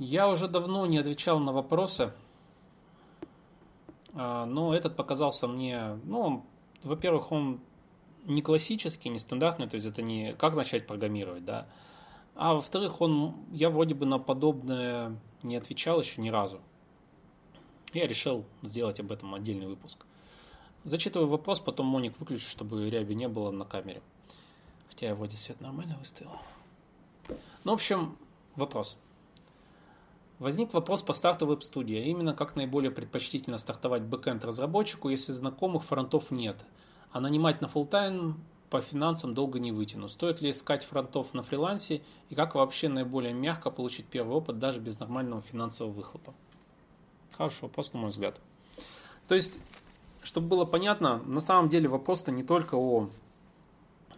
Я уже давно не отвечал на вопросы, а, но этот показался мне, ну, во-первых, он не классический, не стандартный, то есть это не как начать программировать, да, а во-вторых, он, я вроде бы на подобное не отвечал еще ни разу. Я решил сделать об этом отдельный выпуск. Зачитываю вопрос, потом Моник выключу, чтобы ряби не было на камере. Хотя я вроде свет нормально выставил. Ну, в общем, вопрос. Возник вопрос по старту веб-студии, а именно как наиболее предпочтительно стартовать бэкэнд разработчику, если знакомых фронтов нет, а нанимать на full тайм по финансам долго не вытяну. Стоит ли искать фронтов на фрилансе и как вообще наиболее мягко получить первый опыт даже без нормального финансового выхлопа? Хороший вопрос, на мой взгляд. То есть, чтобы было понятно, на самом деле вопрос-то не только о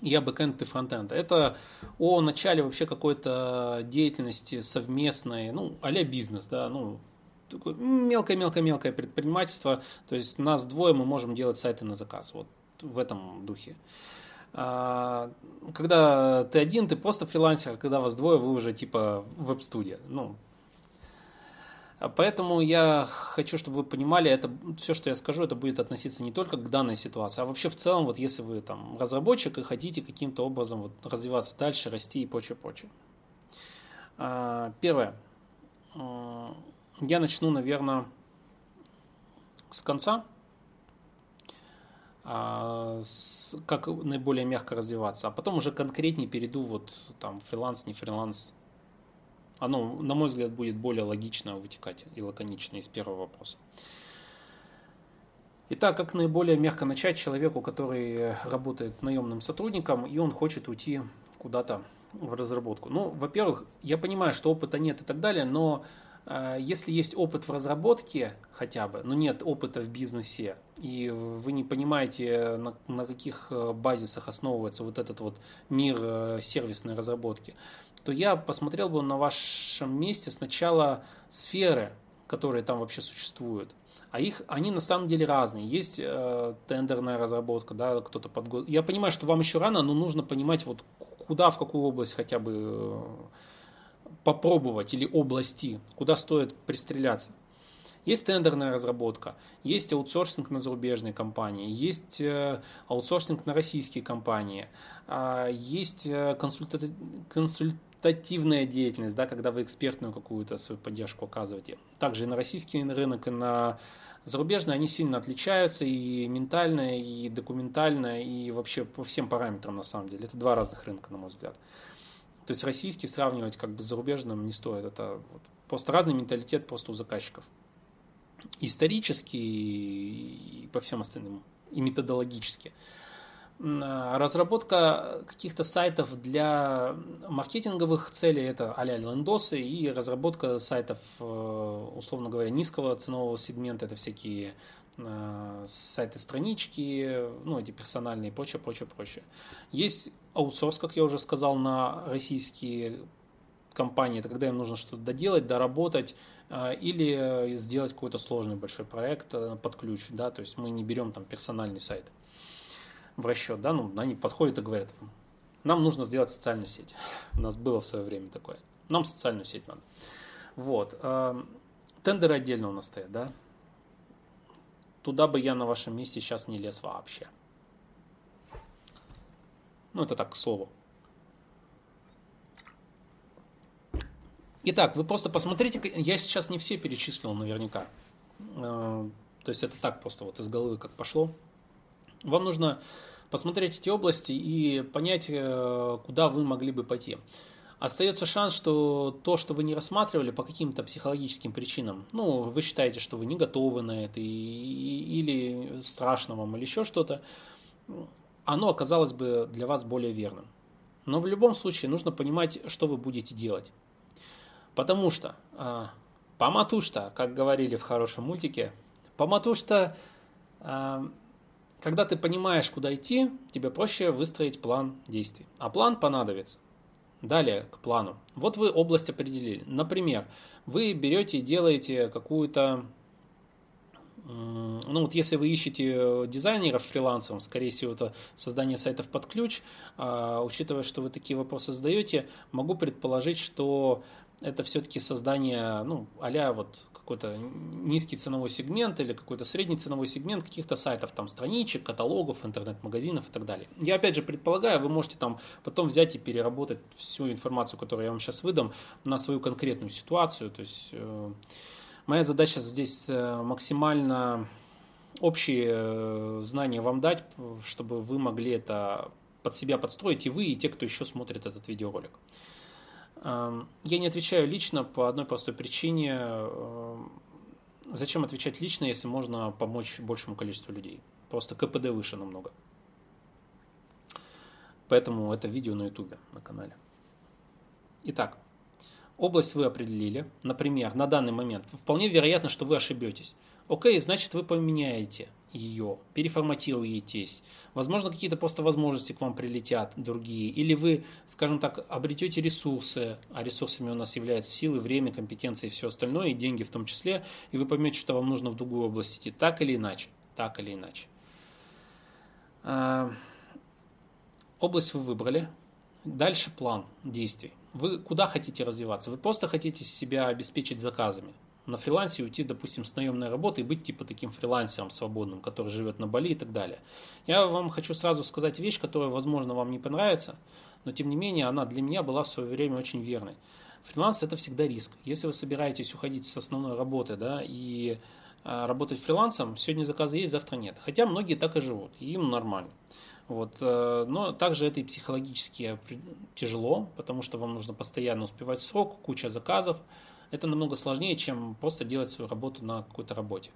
я бэкэнд, ты фронтенд. Это о начале вообще какой-то деятельности совместной, ну, а бизнес, да, ну, мелкое-мелкое-мелкое предпринимательство. То есть нас двое, мы можем делать сайты на заказ. Вот в этом духе. А, когда ты один, ты просто фрилансер, а когда вас двое, вы уже типа веб-студия. Ну, поэтому я хочу, чтобы вы понимали, это все, что я скажу, это будет относиться не только к данной ситуации, а вообще в целом, вот если вы там разработчик и хотите каким-то образом вот развиваться дальше, расти и прочее, прочее. А, первое. Я начну, наверное, с конца, как наиболее мягко развиваться, а потом уже конкретнее перейду вот там фриланс, не фриланс, оно, на мой взгляд, будет более логично вытекать и лаконично из первого вопроса. Итак, как наиболее мягко начать человеку, который работает наемным сотрудником, и он хочет уйти куда-то в разработку? Ну, во-первых, я понимаю, что опыта нет и так далее, но э, если есть опыт в разработке хотя бы, но нет опыта в бизнесе, и вы не понимаете, на, на каких э, базисах основывается вот этот вот мир э, сервисной разработки, то я посмотрел бы на вашем месте сначала сферы, которые там вообще существуют. А их, они на самом деле разные. Есть э, тендерная разработка, да, кто-то под год. Я понимаю, что вам еще рано, но нужно понимать, вот куда, в какую область хотя бы э, попробовать или области, куда стоит пристреляться. Есть тендерная разработка, есть аутсорсинг на зарубежные компании, есть э, аутсорсинг на российские компании, а, есть э, консультативная деятельность, да, когда вы экспертную какую-то свою поддержку оказываете. Также и на российский рынок, и на зарубежный они сильно отличаются и ментально, и документально, и вообще по всем параметрам на самом деле. Это два разных рынка, на мой взгляд. То есть российский сравнивать как бы с зарубежным не стоит. Это вот просто разный менталитет просто у заказчиков. Исторически и по всем остальным, и методологически. Разработка каких-то сайтов для маркетинговых целей, это а-ля лендосы, и разработка сайтов, э, условно говоря, низкого ценового сегмента, это всякие э, сайты-странички, ну, эти персональные и прочее, прочее, прочее. Есть аутсорс, как я уже сказал, на российские компании, это когда им нужно что-то доделать, доработать э, или сделать какой-то сложный большой проект под ключ, да, то есть мы не берем там персональный сайт в расчет, да, ну, они подходят и говорят, нам нужно сделать социальную сеть. У нас было в свое время такое. Нам социальную сеть надо. Вот. Эм, тендеры отдельно у нас стоят, да. Туда бы я на вашем месте сейчас не лез вообще. Ну, это так, к слову. Итак, вы просто посмотрите, я сейчас не все перечислил наверняка. Э, то есть это так просто вот из головы как пошло. Вам нужно посмотреть эти области и понять, э, куда вы могли бы пойти. Остается шанс, что то, что вы не рассматривали по каким-то психологическим причинам, ну, вы считаете, что вы не готовы на это, или страшно вам, или еще что-то, оно оказалось бы для вас более верным. Но в любом случае нужно понимать, что вы будете делать. Потому что, э, поматушта, как говорили в хорошем мультике, поматушта э, когда ты понимаешь, куда идти, тебе проще выстроить план действий. А план понадобится. Далее к плану. Вот вы область определили. Например, вы берете и делаете какую-то ну вот если вы ищете дизайнеров фрилансом, скорее всего это создание сайтов под ключ, а, учитывая, что вы такие вопросы задаете, могу предположить, что это все-таки создание, ну, а вот какой-то низкий ценовой сегмент или какой-то средний ценовой сегмент каких-то сайтов, там, страничек, каталогов, интернет-магазинов и так далее. Я, опять же, предполагаю, вы можете там потом взять и переработать всю информацию, которую я вам сейчас выдам, на свою конкретную ситуацию. То есть, э, моя задача здесь э, максимально общие э, знания вам дать, чтобы вы могли это под себя подстроить, и вы, и те, кто еще смотрит этот видеоролик. Я не отвечаю лично по одной простой причине. Зачем отвечать лично, если можно помочь большему количеству людей? Просто КПД выше намного. Поэтому это видео на YouTube, на канале. Итак, область вы определили. Например, на данный момент вполне вероятно, что вы ошибетесь. Окей, значит вы поменяете ее, переформатируетесь. Возможно, какие-то просто возможности к вам прилетят другие. Или вы, скажем так, обретете ресурсы, а ресурсами у нас являются силы, время, компетенции и все остальное, и деньги в том числе, и вы поймете, что вам нужно в другую область идти, так или иначе. Так или иначе. А, область вы выбрали. Дальше план действий. Вы куда хотите развиваться? Вы просто хотите себя обеспечить заказами на фрилансе уйти, допустим, с наемной работы и быть типа таким фрилансером свободным, который живет на Бали и так далее. Я вам хочу сразу сказать вещь, которая, возможно, вам не понравится, но тем не менее она для меня была в свое время очень верной. Фриланс это всегда риск. Если вы собираетесь уходить с основной работы, да, и а, работать фрилансом, сегодня заказы есть, завтра нет. Хотя многие так и живут, и им нормально. Вот. Э, но также это и психологически тяжело, потому что вам нужно постоянно успевать срок, куча заказов, это намного сложнее, чем просто делать свою работу на какой-то работе.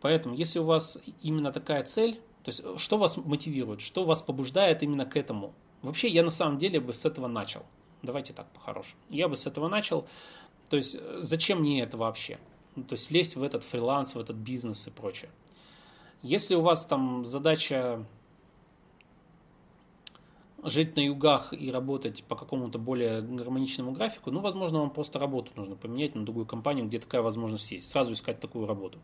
Поэтому, если у вас именно такая цель, то есть что вас мотивирует, что вас побуждает именно к этому? Вообще, я на самом деле бы с этого начал. Давайте так, по-хорошему. Я бы с этого начал. То есть, зачем мне это вообще? То есть, лезть в этот фриланс, в этот бизнес и прочее. Если у вас там задача жить на югах и работать по какому-то более гармоничному графику, ну, возможно, вам просто работу нужно поменять на другую компанию, где такая возможность есть. Сразу искать такую работу.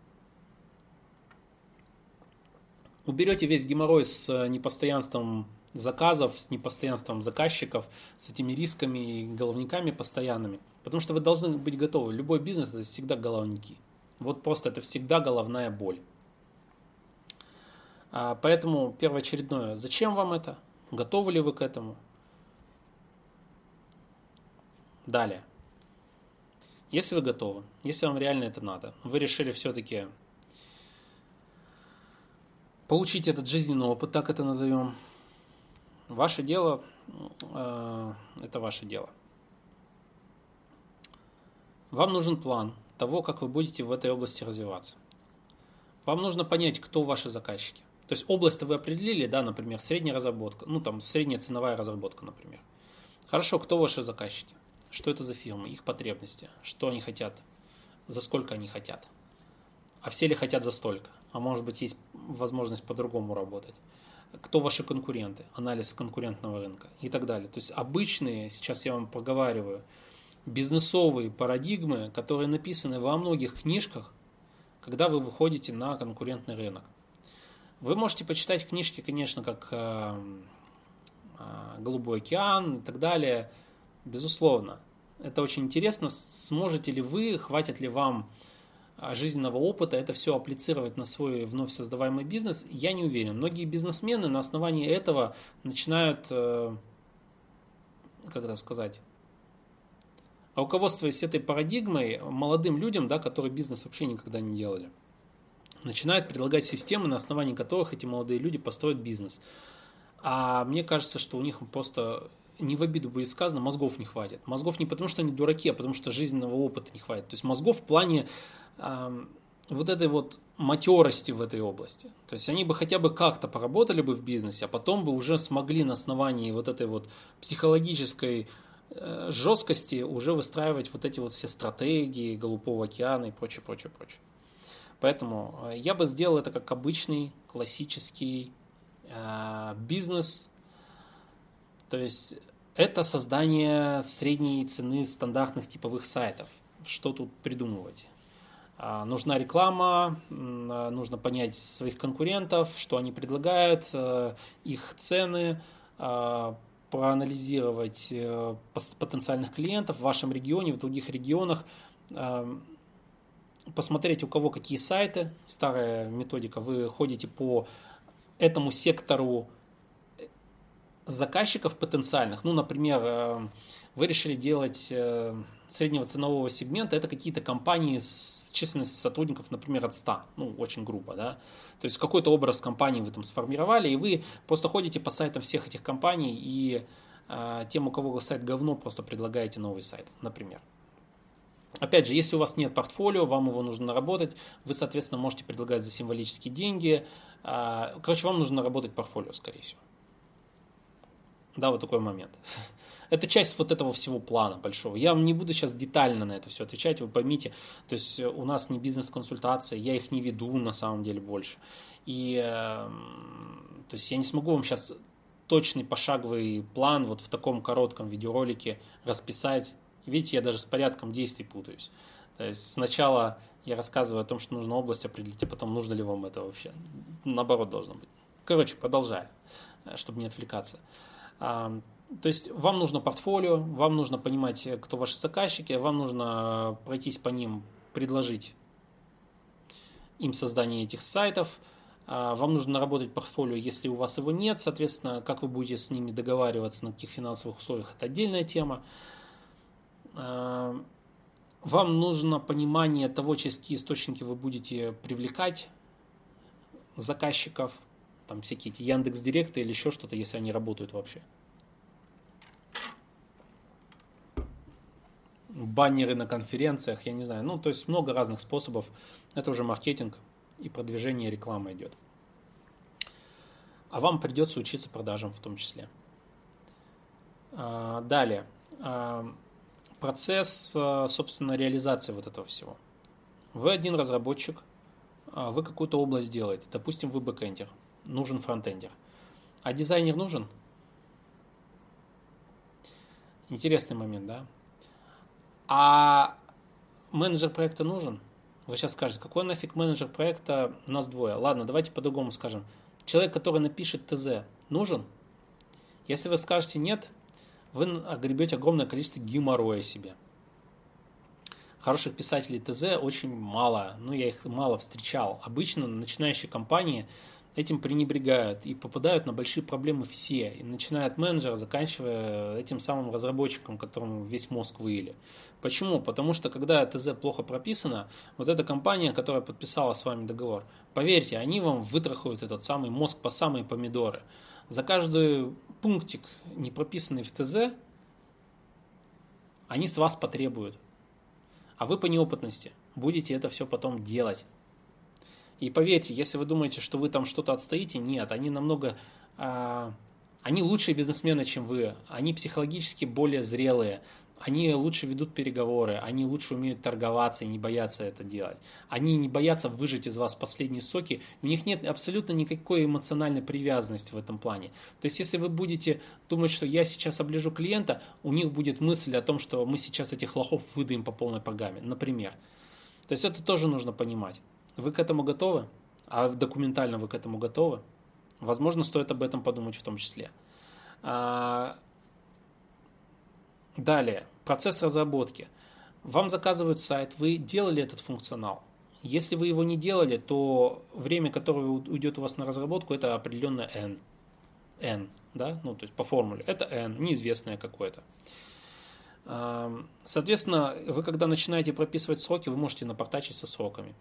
Уберете весь геморрой с э, непостоянством заказов, с непостоянством заказчиков, с этими рисками и головниками постоянными. Потому что вы должны быть готовы. Любой бизнес это всегда головники. Вот просто это всегда головная боль. А, поэтому первоочередное, зачем вам это? Готовы ли вы к этому? Далее. Если вы готовы, если вам реально это надо, вы решили все-таки получить этот жизненный опыт, так это назовем, ваше дело, э, это ваше дело. Вам нужен план того, как вы будете в этой области развиваться. Вам нужно понять, кто ваши заказчики. То есть область вы определили, да, например, средняя разработка, ну там средняя ценовая разработка, например. Хорошо, кто ваши заказчики? Что это за фирмы, их потребности, что они хотят, за сколько они хотят. А все ли хотят за столько? А может быть есть возможность по-другому работать. Кто ваши конкуренты? Анализ конкурентного рынка и так далее. То есть обычные, сейчас я вам проговариваю, бизнесовые парадигмы, которые написаны во многих книжках, когда вы выходите на конкурентный рынок. Вы можете почитать книжки, конечно, как э, э, «Голубой океан» и так далее. Безусловно. Это очень интересно. Сможете ли вы, хватит ли вам э, жизненного опыта это все апплицировать на свой вновь создаваемый бизнес, я не уверен. Многие бизнесмены на основании этого начинают, как это сказать, руководствуясь этой парадигмой, молодым людям, да, которые бизнес вообще никогда не делали – начинают предлагать системы, на основании которых эти молодые люди построят бизнес. А мне кажется, что у них просто не в обиду будет сказано, мозгов не хватит. Мозгов не потому, что они дураки, а потому что жизненного опыта не хватит. То есть мозгов в плане э, вот этой вот матерости в этой области. То есть они бы хотя бы как-то поработали бы в бизнесе, а потом бы уже смогли на основании вот этой вот психологической э, жесткости уже выстраивать вот эти вот все стратегии Голубого океана и прочее, прочее, прочее. Поэтому э, я бы сделал это как обычный классический э, бизнес. То есть это создание средней цены стандартных типовых сайтов. Что тут придумывать? А, нужна реклама, а, нужно понять своих конкурентов, что они предлагают, э, их цены, а, проанализировать э, потенциальных клиентов в вашем регионе, в других регионах, посмотреть, у кого какие сайты, старая методика, вы ходите по этому сектору заказчиков потенциальных. Ну, например, э, вы решили делать э, среднего ценового сегмента, это какие-то компании с численностью сотрудников, например, от 100, ну, очень грубо, да. То есть какой-то образ компании вы там сформировали, и вы просто ходите по сайтам всех этих компаний, и э, тем, у кого сайт говно, просто предлагаете новый сайт, например. Опять же, если у вас нет портфолио, вам его нужно наработать, вы, соответственно, можете предлагать за символические деньги. Э, короче, вам нужно наработать портфолио, скорее всего. Да, вот такой момент. Это часть вот этого всего плана большого. Я вам не буду сейчас детально на это все отвечать, вы поймите. То есть у нас не бизнес-консультации, я их не веду на самом деле больше. И эм, то есть я не смогу вам сейчас точный пошаговый план вот в таком коротком видеоролике расписать. Видите, я даже с порядком действий путаюсь. То есть сначала я рассказываю о том, что нужно область определить, а потом нужно ли вам это вообще. Наоборот должно быть. Короче, продолжаю, э, чтобы не отвлекаться. То есть вам нужно портфолио, вам нужно понимать, кто ваши заказчики, вам нужно пройтись по ним, предложить им создание этих сайтов, а, вам нужно наработать портфолио, если у вас его нет, соответственно, как вы будете с ними договариваться, на каких финансовых условиях, это отдельная тема. Вам нужно понимание того, через какие источники вы будете привлекать заказчиков – там всякие эти Яндекс Директы или еще что-то, если они работают вообще. Баннеры на конференциях, я не знаю. Ну, то есть много разных способов. Это уже маркетинг и продвижение рекламы идет. А вам придется учиться продажам в том числе. А, далее. А, процесс, а, собственно, реализации вот этого всего. Вы один разработчик, вы какую-то область делаете. Допустим, вы бэкэндер нужен фронтендер. А дизайнер нужен? Интересный момент, да? А менеджер проекта нужен? Вы сейчас скажете, какой нафиг менеджер проекта? Нас двое. Ладно, давайте по-другому скажем. Человек, который напишет ТЗ, нужен? Если вы скажете нет, вы огребете огромное количество геморроя себе. Хороших писателей ТЗ очень мало, ну я их мало встречал. Обычно начинающие компании этим пренебрегают и попадают на большие проблемы все, и начиная от менеджера, заканчивая этим самым разработчиком, которому весь мозг выили. Почему? Потому что когда ТЗ плохо прописано, вот эта компания, которая подписала с вами договор, поверьте, они вам вытрахают этот самый мозг по самые помидоры. За каждый пунктик, не прописанный в ТЗ, они с вас потребуют. А вы по неопытности будете это все потом делать. И поверьте, если вы думаете, что вы там что-то отстоите, нет, они намного... А, они лучшие бизнесмены, чем вы. Они психологически более зрелые. Они лучше ведут переговоры, они лучше умеют торговаться и не боятся это делать. Они не боятся выжать из вас последние соки. У них нет абсолютно никакой эмоциональной привязанности в этом плане. То есть, если вы будете думать, что я сейчас оближу клиента, у них будет мысль о том, что мы сейчас этих лохов выдаем по полной программе, например. То есть, это тоже нужно понимать. Вы к этому готовы? А документально вы к этому готовы? Возможно, стоит об этом подумать в том числе. Далее, процесс разработки. Вам заказывают сайт, вы делали этот функционал. Если вы его не делали, то время, которое уйдет у вас на разработку, это определенное n. n, да, ну то есть по формуле. Это n, неизвестное какое-то. Соответственно, вы когда начинаете прописывать сроки, вы можете напортачить со сроками.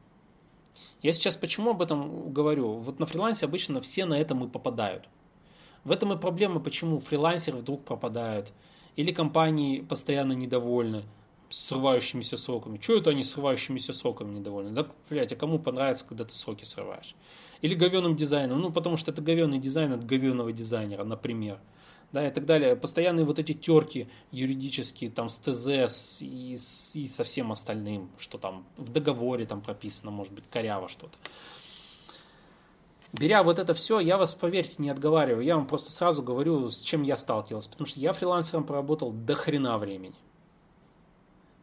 Я сейчас почему об этом говорю? Вот на фрилансе обычно все на этом и попадают. В этом и проблема, почему фрилансеры вдруг пропадают. Или компании постоянно недовольны срывающимися сроками. Чего это они срывающимися сроками недовольны? Да, блядь, а кому понравится, когда ты сроки срываешь? Или говеным дизайном. Ну, потому что это говеный дизайн от говеного дизайнера, например да, и так далее. Постоянные вот эти терки юридические, там, с ТЗ и, и со всем остальным, что там в договоре там прописано, может быть, коряво что-то. Беря вот это все, я вас, поверьте, не отговариваю. Я вам просто сразу говорю, с чем я сталкивался. Потому что я фрилансером проработал до хрена времени.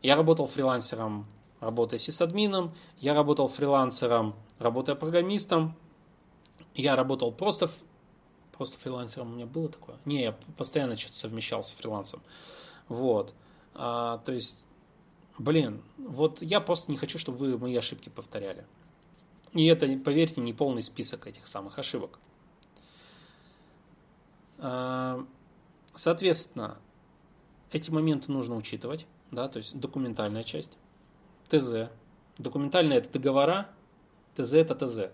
Я работал фрилансером, работая сисадмином. Я работал фрилансером, работая программистом. Я работал просто просто фрилансером у меня было такое. Не, я постоянно что-то совмещал с фрилансом. Вот. А, то есть, блин, вот я просто не хочу, чтобы вы мои ошибки повторяли. И это, поверьте, не полный список этих самых ошибок. А, соответственно, эти моменты нужно учитывать, да, то есть документальная часть, ТЗ. Документальная это договора, ТЗ это ТЗ.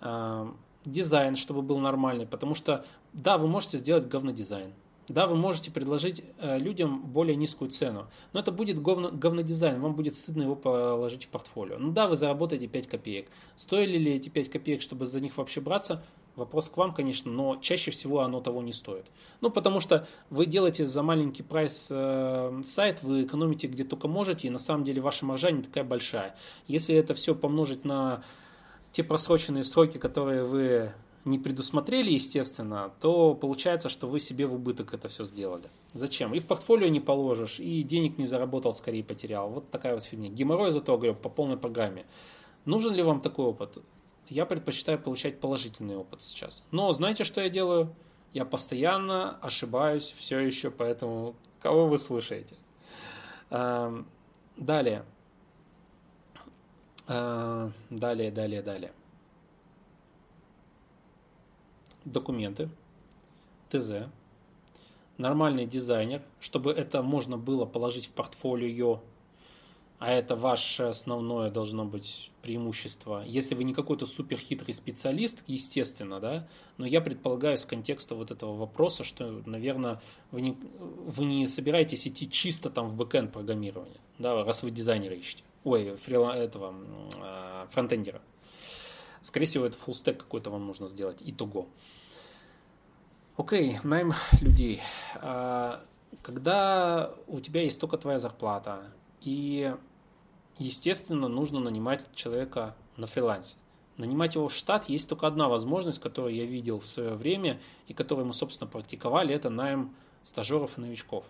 А, дизайн, чтобы был нормальный, потому что, да, вы можете сделать говнодизайн, да, вы можете предложить э, людям более низкую цену, но это будет говно, говнодизайн, вам будет стыдно его положить в портфолио. Ну да, вы заработаете 5 копеек. Стоили ли эти 5 копеек, чтобы за них вообще браться? Вопрос к вам, конечно, но чаще всего оно того не стоит. Ну, потому что вы делаете за маленький прайс э, сайт, вы экономите где только можете, и на самом деле ваша маржа не такая большая. Если это все помножить на те просроченные сроки, которые вы не предусмотрели, естественно, то получается, что вы себе в убыток это все сделали. Зачем? И в портфолио не положишь, и денег не заработал, скорее потерял. Вот такая вот фигня. Геморрой зато, говорю, по полной программе. Нужен ли вам такой опыт? Я предпочитаю получать положительный опыт сейчас. Но знаете, что я делаю? Я постоянно ошибаюсь все еще, поэтому кого вы слушаете? Эм, далее. Э, далее, далее, далее. Документы, ТЗ, нормальный дизайнер, чтобы это можно было положить в портфолио а это ваше основное должно быть преимущество. Если вы не какой-то супер хитрый специалист, естественно, да, но я предполагаю с контекста вот этого вопроса, что, наверное, вы не, вы не собираетесь идти чисто там в бэкэнд программирование, да, раз вы дизайнера ищете. Ой, фрила, этого, э, фронтендера. Скорее всего, это stack какой-то вам нужно сделать, итого. Окей, найм людей. А, когда у тебя есть только твоя зарплата, и естественно, нужно нанимать человека на фрилансе. Нанимать его в штат есть только одна возможность, которую я видел в свое время и которую мы, собственно, практиковали, это найм стажеров и новичков.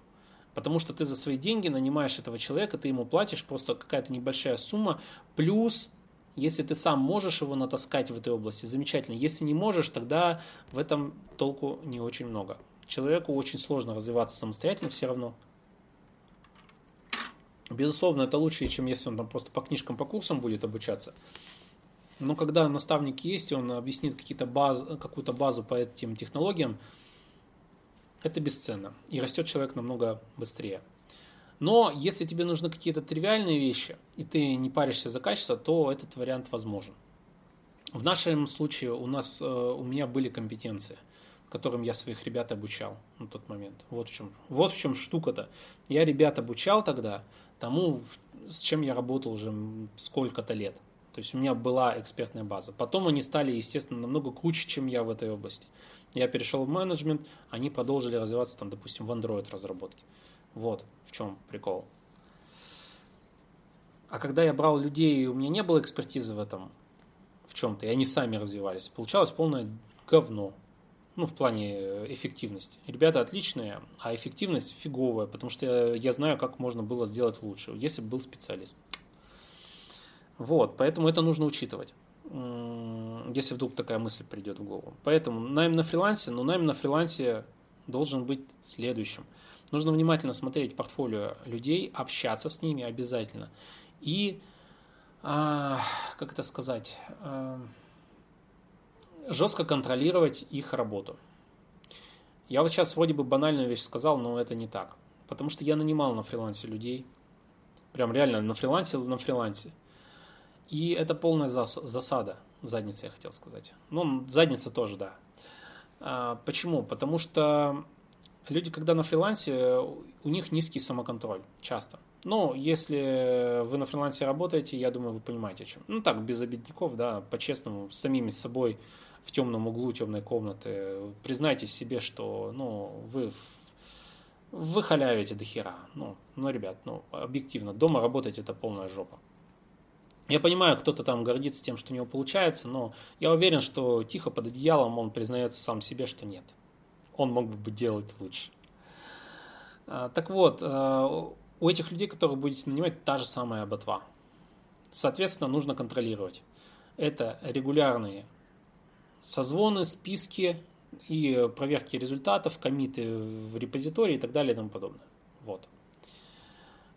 Потому что ты за свои деньги нанимаешь этого человека, ты ему платишь просто какая-то небольшая сумма, плюс если ты сам можешь его натаскать в этой области, замечательно. Если не можешь, тогда в этом толку не очень много. Человеку очень сложно развиваться самостоятельно все равно. Безусловно, это лучше, чем если он там просто по книжкам, по курсам будет обучаться. Но когда наставник есть, и он объяснит какие-то баз, какую-то базу по этим технологиям, это бесценно. И растет человек намного быстрее. Но если тебе нужны какие-то тривиальные вещи, и ты не паришься за качество, то этот вариант возможен. В нашем случае у нас, э, у меня были компетенции, которым я своих ребят обучал на тот момент. Вот в чем, вот в чем штука-то. Я ребят обучал тогда, тому, с чем я работал уже сколько-то лет. То есть у меня была экспертная база. Потом они стали, естественно, намного круче, чем я в этой области. Я перешел в менеджмент, они продолжили развиваться, там, допустим, в Android разработке. Вот в чем прикол. А когда я брал людей, у меня не было экспертизы в этом, в чем-то, и они сами развивались, получалось полное говно ну, в плане э, эффективности. Ребята отличные, а эффективность фиговая, потому что я знаю, как можно было сделать лучше, если бы был специалист. Вот, поэтому это нужно учитывать, если вдруг такая мысль придет в голову. Поэтому найм на фрилансе, но найм на фрилансе должен быть следующим. Нужно внимательно смотреть портфолио людей, общаться с ними обязательно. И, а, как это сказать, а, жестко контролировать их работу. Я вот сейчас вроде бы банальную вещь сказал, но это не так. Потому что я нанимал на фрилансе людей. Прям реально на фрилансе, на фрилансе. И это полная зас, засада. Задница, я хотел сказать. Ну, задница тоже, да. А, почему? Потому что люди, когда на фрилансе, у них низкий самоконтроль. Часто. Но если вы на фрилансе работаете, я думаю, вы понимаете, о чем. Ну так, без обидников, да, по-честному, самими собой в темном углу темной комнаты, признайтесь себе, что ну, вы, вы халявите до хера. Ну, ну, ребят, ну, объективно, дома работать это полная жопа. Я понимаю, кто-то там гордится тем, что у него получается, но я уверен, что тихо под одеялом он признается сам себе, что нет. Он мог бы делать лучше. А, так вот, а, у этих людей, которых будете нанимать, та же самая ботва. Соответственно, нужно контролировать. Это регулярные созвоны, списки, и проверки результатов, комиты в репозитории и так далее и тому подобное. Вот.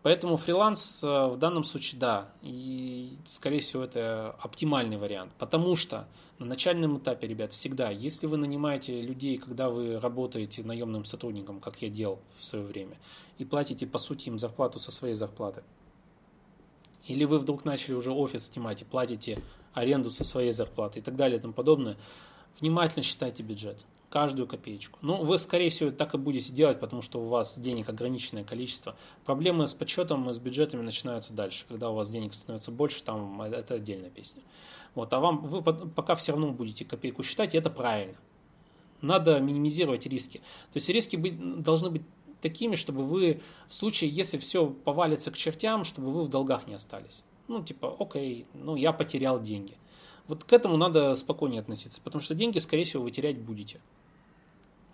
Поэтому фриланс э, в данном случае да, и скорее всего это оптимальный вариант, потому что на начальном этапе, ребят, всегда, если вы нанимаете людей, когда вы работаете наемным сотрудником, как я делал в свое время, и платите по сути им зарплату со своей зарплаты, или вы вдруг начали уже офис снимать и платите аренду со своей зарплаты и так далее и тому подобное, внимательно считайте бюджет каждую копеечку. Ну, вы, скорее всего, так и будете делать, потому что у вас денег ограниченное количество. Проблемы с подсчетом и с бюджетами начинаются дальше. Когда у вас денег становится больше, там это отдельная песня. Вот, а вам, вы пока все равно будете копейку считать, и это правильно. Надо минимизировать риски. То есть риски должны быть такими, чтобы вы в случае, если все повалится к чертям, чтобы вы в долгах не остались. Ну, типа, окей, ну, я потерял деньги. Вот к этому надо спокойнее относиться, потому что деньги, скорее всего, вы терять будете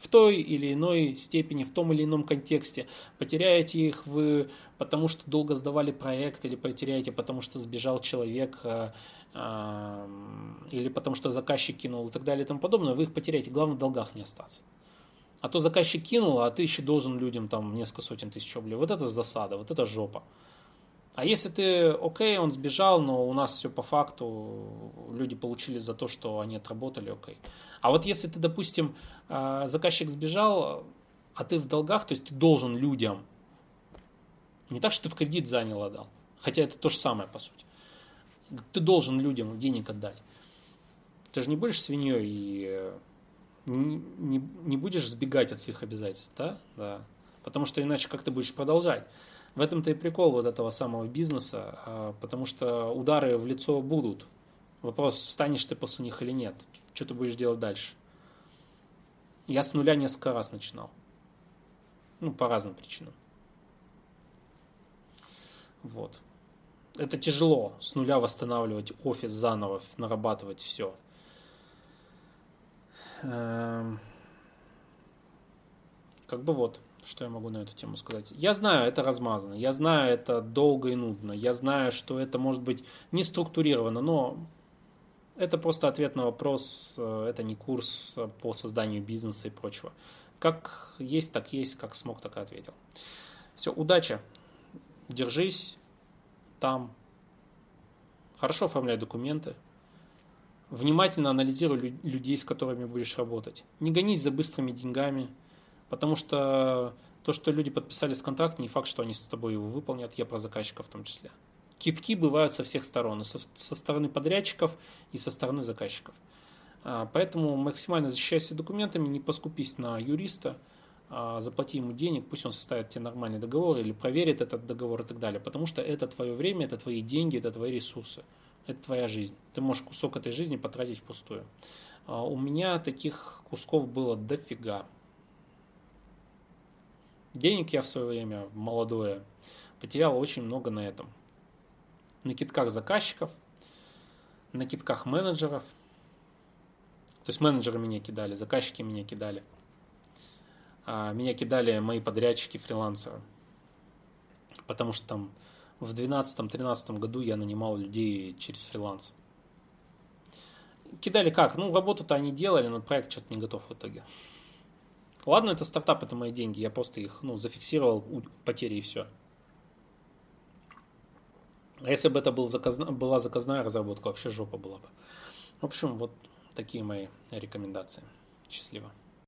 в той или иной степени, в том или ином контексте. Потеряете их вы, потому что долго сдавали проект, или потеряете, потому что сбежал человек, а, а, или потому что заказчик кинул и так далее и тому подобное, вы их потеряете. Главное, в долгах не остаться. А то заказчик кинул, а ты еще должен людям там несколько сотен тысяч рублей. Вот это засада, вот это жопа. А если ты, окей, он сбежал, но у нас все по факту, люди получили за то, что они отработали, окей. А вот если ты, допустим, а, заказчик сбежал, а ты в долгах, то есть ты должен людям, не так, что ты в кредит занял, отдал, хотя это то же самое, по сути. Ты должен людям денег отдать. Ты же не будешь свиньей и э, не, не, не будешь сбегать от своих обязательств, да? Да. Потому что иначе как ты будешь продолжать? В этом-то и прикол вот этого самого бизнеса, а, потому что удары в лицо будут. Вопрос, встанешь ты после них или нет. Что ты будешь делать дальше? Я с нуля несколько раз начинал. Ну, по разным причинам. Вот. Это тяжело с нуля восстанавливать офис заново, нарабатывать все. Эм, как бы вот. Что я могу на эту тему сказать? Я знаю, это размазано. Я знаю, это долго и нудно. Я знаю, что это может быть не структурировано, но это просто ответ на вопрос. Э, это не курс по созданию бизнеса и прочего. Как есть, так есть. Как смог, так и ответил. Все, удачи. Держись там. Хорошо оформляй документы. Внимательно анализируй людей, с которыми будешь работать. Не гонись за быстрыми деньгами – Потому что то, что люди подписались контракт, не факт, что они с тобой его выполнят, я про заказчиков в том числе. Кипки бывают со всех сторон, со, со стороны подрядчиков и со стороны заказчиков. А, поэтому максимально защищайся документами, не поскупись на юриста, а, заплати ему денег, пусть он составит тебе нормальный договор или проверит этот договор и так далее. Потому что это твое время, это твои деньги, это твои ресурсы. Это твоя жизнь. Ты можешь кусок этой жизни потратить впустую. А, у меня таких кусков было дофига. Денег я в свое время, молодое, потерял очень много на этом. На китках заказчиков, на китках менеджеров. То есть менеджеры меня кидали, заказчики меня кидали. А меня кидали мои подрядчики, фрилансеры. Потому что там в 2012-2013 году я нанимал людей через фриланс. Кидали как? Ну, работу-то они делали, но проект что-то не готов в итоге. Ладно, это стартап, это мои деньги. Я просто их ну, зафиксировал, потери и все. А если бы это был заказна, была заказная разработка, вообще жопа была бы. В общем, вот такие мои рекомендации. Счастливо.